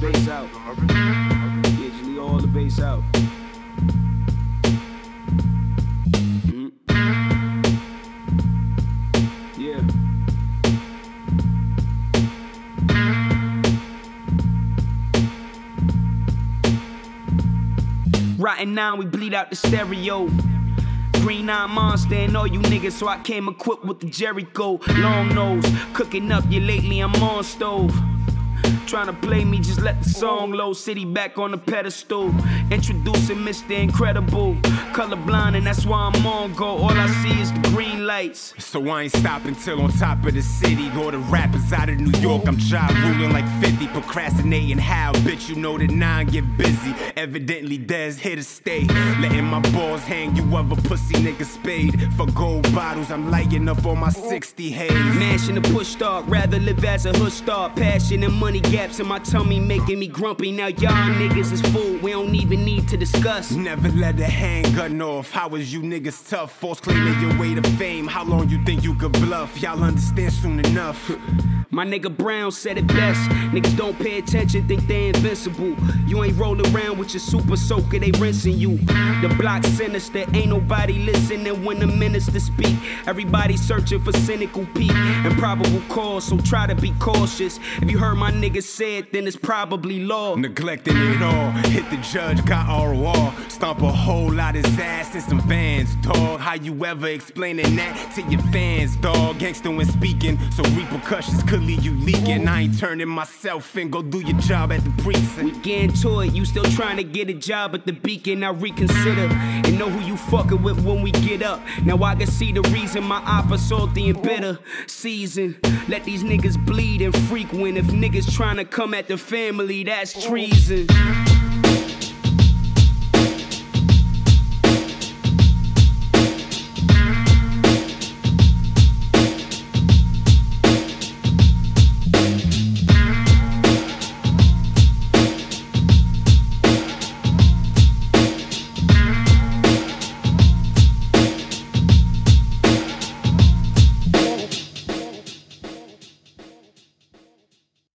the bass out. Yeah, just leave all the bass out. Mhm. Yeah. Rotten now, we bleed out the stereo. Green Eye Monster and all you niggas, so I came equipped with the Jericho. Long nose, cooking up you lately, I'm on stove. Trying to play me, just let the song low. City back on the pedestal. Introducing Mr. Incredible. Colorblind, and that's why I'm on go. All I see is the green lights. So I ain't stopping till on top of the city. All the rappers out of New York, I'm job ruling like 50. Procrastinating how, bitch, you know that nine get busy. Evidently, Dez here to stay. Letting my balls hang, you other pussy nigga spade. For gold bottles, I'm lighting up on my 60 haze. Mashing the push start, rather live as a hood star. Passion and money gaps in my tummy making me grumpy. Now y'all niggas is full, we don't even need to discuss. Never let a handgun off. How is you niggas tough? False claiming your way to fame. How long you think you could bluff? Y'all understand soon enough. My nigga Brown said it best. Niggas don't pay attention, think they invincible. You ain't roll around with your super soaker, they rinsing you. The block sinister, ain't nobody listening when the minister speak. Everybody searching for cynical peak and probable cause, so try to be cautious. If you heard my niggas say it, then it's probably law. Neglecting it all. Hit the judge, got ROR. Stomp a whole lot his ass in some vans, dog. How you ever explaining that to your fans, dog? Gangster when speaking, so repercussions could leave you leaking. I ain't turning myself in, go do your job at the precinct. We get into it, you still trying to get a job at the beacon. I reconsider and know who you fucking with when we get up. Now I can see the reason my oppa salty and bitter. Season, let these niggas bleed and frequent. If niggas trying to come at the family, that's treason.